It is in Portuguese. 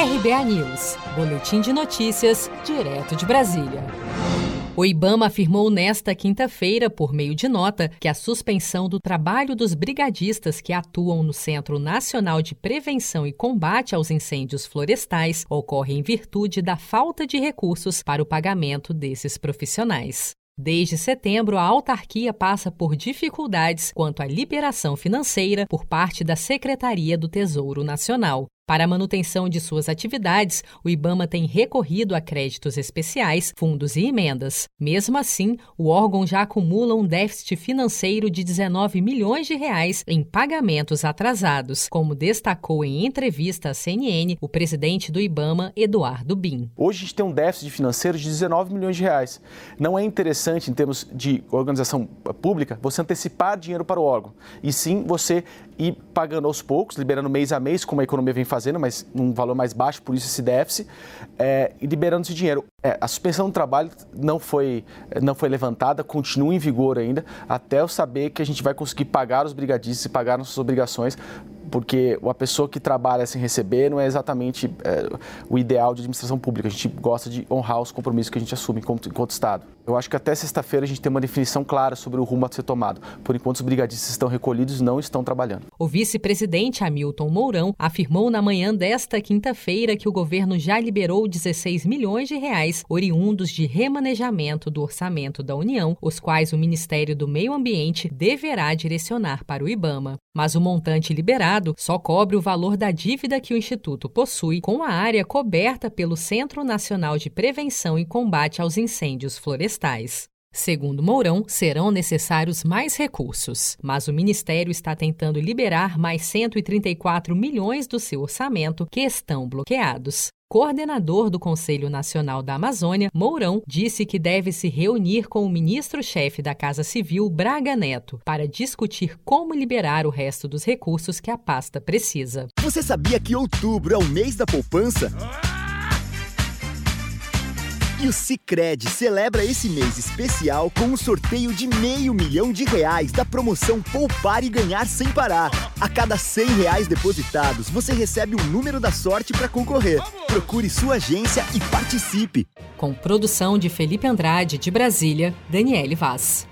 RBA News, Boletim de Notícias, direto de Brasília. O IBAMA afirmou nesta quinta-feira, por meio de nota, que a suspensão do trabalho dos brigadistas que atuam no Centro Nacional de Prevenção e Combate aos Incêndios Florestais ocorre em virtude da falta de recursos para o pagamento desses profissionais. Desde setembro, a autarquia passa por dificuldades quanto à liberação financeira por parte da Secretaria do Tesouro Nacional. Para a manutenção de suas atividades, o IBAMA tem recorrido a créditos especiais, fundos e emendas. Mesmo assim, o órgão já acumula um déficit financeiro de 19 milhões de reais em pagamentos atrasados, como destacou em entrevista à CNN o presidente do IBAMA, Eduardo Bin. Hoje a gente tem um déficit financeiro de 19 milhões de reais. Não é interessante, em termos de organização pública, você antecipar dinheiro para o órgão, e sim você ir pagando aos poucos, liberando mês a mês, como a economia vem fazendo fazendo, mas num valor mais baixo, por isso esse déficit, é, e liberando esse dinheiro. É, a suspensão do trabalho não foi, não foi levantada, continua em vigor ainda, até eu saber que a gente vai conseguir pagar os brigadistas e pagar nossas obrigações porque uma pessoa que trabalha sem receber não é exatamente é, o ideal de administração pública. A gente gosta de honrar os compromissos que a gente assume enquanto, enquanto Estado. Eu acho que até sexta-feira a gente tem uma definição clara sobre o rumo a ser tomado. Por enquanto, os brigadistas estão recolhidos não estão trabalhando. O vice-presidente Hamilton Mourão afirmou na manhã desta quinta-feira que o governo já liberou 16 milhões de reais oriundos de remanejamento do orçamento da União, os quais o Ministério do Meio Ambiente deverá direcionar para o IBAMA. Mas o montante liberado só cobre o valor da dívida que o Instituto possui com a área coberta pelo Centro Nacional de Prevenção e Combate aos Incêndios Florestais. Segundo Mourão, serão necessários mais recursos, mas o Ministério está tentando liberar mais 134 milhões do seu orçamento que estão bloqueados coordenador do Conselho Nacional da Amazônia, Mourão, disse que deve se reunir com o ministro-chefe da Casa Civil, Braga Neto, para discutir como liberar o resto dos recursos que a pasta precisa. Você sabia que outubro é o mês da poupança? E o Cicred celebra esse mês especial com um sorteio de meio milhão de reais da promoção Poupar e Ganhar Sem Parar. A cada 100 reais depositados, você recebe um número da sorte para concorrer. Procure sua agência e participe. Com produção de Felipe Andrade, de Brasília, Daniele Vaz.